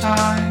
time.